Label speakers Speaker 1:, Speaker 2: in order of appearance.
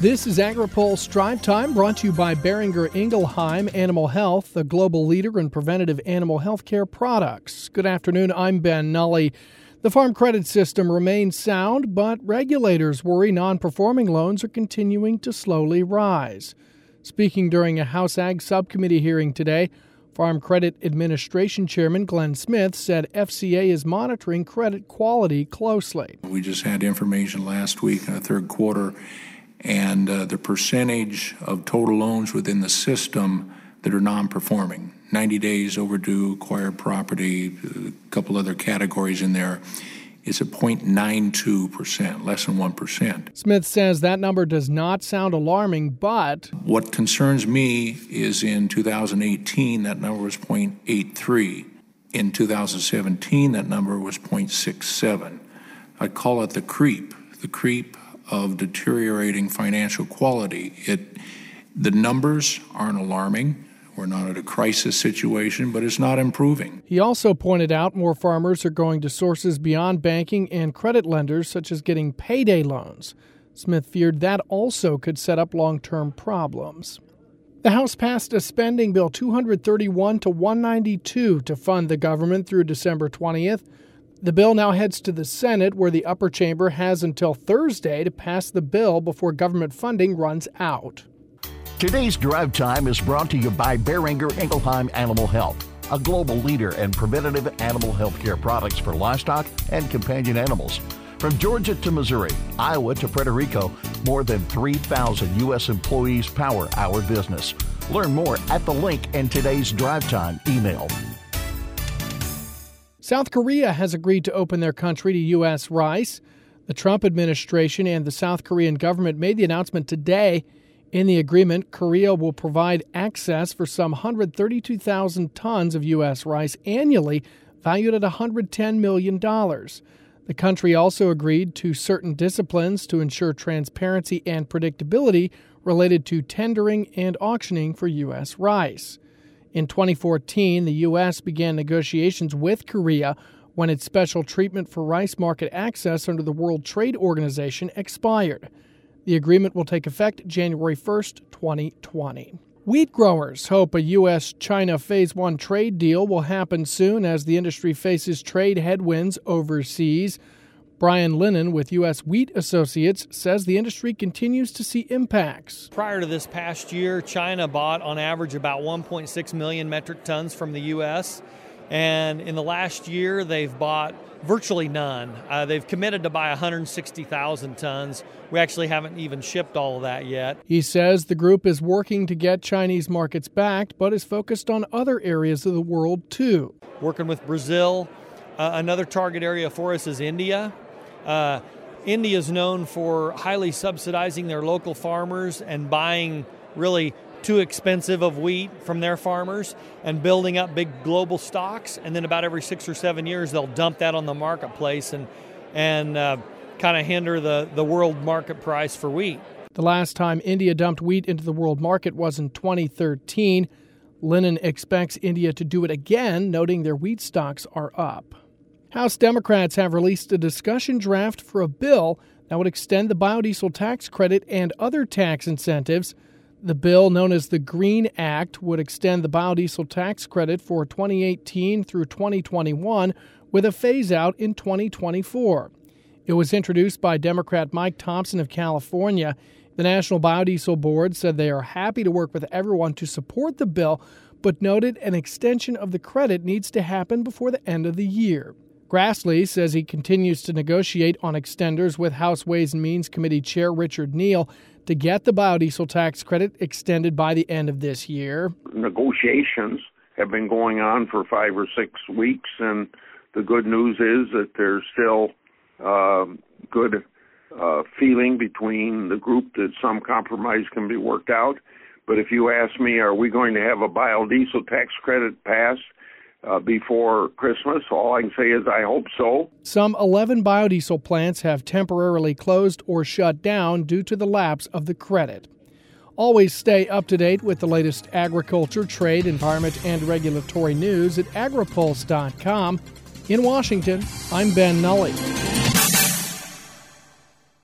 Speaker 1: This is AgriPulse Drive Time brought to you by Boehringer Ingelheim Animal Health, a global leader in preventative animal health care products. Good afternoon, I'm Ben Nuelle. The farm credit system remains sound, but regulators worry non performing loans are continuing to slowly rise. Speaking during a House Ag Subcommittee hearing today, Farm Credit Administration Chairman Glenn Smith said FCA is monitoring credit quality closely.
Speaker 2: We just had information last week in the third quarter and uh, the percentage of total loans within the system that are non-performing 90 days overdue acquired property a couple other categories in there is at 0.92%, less than 1%.
Speaker 1: Smith says that number does not sound alarming, but.
Speaker 2: What concerns me is in 2018, that number was 0.83. In 2017, that number was 0.67. I call it the creep. The creep of deteriorating financial quality. It, the numbers aren't alarming. We're not at a crisis situation, but it's not improving.
Speaker 1: He also pointed out more farmers are going to sources beyond banking and credit lenders, such as getting payday loans. Smith feared that also could set up long term problems. The House passed a spending bill 231 to 192 to fund the government through December 20th. The bill now heads to the Senate, where the upper chamber has until Thursday to pass the bill before government funding runs out.
Speaker 3: Today's drive time is brought to you by Boehringer Ingelheim Animal Health, a global leader in preventative animal health care products for livestock and companion animals. From Georgia to Missouri, Iowa to Puerto Rico, more than 3,000 U.S. employees power our business. Learn more at the link in today's drive time email.
Speaker 1: South Korea has agreed to open their country to U.S. rice. The Trump administration and the South Korean government made the announcement today. In the agreement, Korea will provide access for some 132,000 tons of U.S. rice annually, valued at $110 million. The country also agreed to certain disciplines to ensure transparency and predictability related to tendering and auctioning for U.S. rice. In 2014, the U.S. began negotiations with Korea when its special treatment for rice market access under the World Trade Organization expired. The agreement will take effect January 1, 2020. Wheat growers hope a U.S. China Phase 1 trade deal will happen soon as the industry faces trade headwinds overseas. Brian Lennon with U.S. Wheat Associates says the industry continues to see impacts.
Speaker 4: Prior to this past year, China bought on average about 1.6 million metric tons from the U.S. And in the last year, they've bought virtually none. Uh, they've committed to buy 160,000 tons. We actually haven't even shipped all of that yet.
Speaker 1: He says the group is working to get Chinese markets backed, but is focused on other areas of the world too.
Speaker 4: Working with Brazil. Uh, another target area for us is India. Uh, India is known for highly subsidizing their local farmers and buying really too expensive of wheat from their farmers and building up big global stocks. And then about every six or seven years, they'll dump that on the marketplace and and uh, kind of hinder the, the world market price for wheat.
Speaker 1: The last time India dumped wheat into the world market was in 2013. Lennon expects India to do it again, noting their wheat stocks are up. House Democrats have released a discussion draft for a bill that would extend the biodiesel tax credit and other tax incentives. The bill, known as the Green Act, would extend the biodiesel tax credit for 2018 through 2021 with a phase out in 2024. It was introduced by Democrat Mike Thompson of California. The National Biodiesel Board said they are happy to work with everyone to support the bill, but noted an extension of the credit needs to happen before the end of the year. Grassley says he continues to negotiate on extenders with House Ways and Means Committee Chair Richard Neal to get the biodiesel tax credit extended by the end of this year.
Speaker 5: Negotiations have been going on for five or six weeks, and the good news is that there's still uh, good uh, feeling between the group that some compromise can be worked out. But if you ask me, are we going to have a biodiesel tax credit passed? Uh, before Christmas. All I can say is I hope so.
Speaker 1: Some 11 biodiesel plants have temporarily closed or shut down due to the lapse of the credit. Always stay up to date with the latest agriculture, trade, environment, and regulatory news at agripulse.com. In Washington, I'm Ben Nuelle.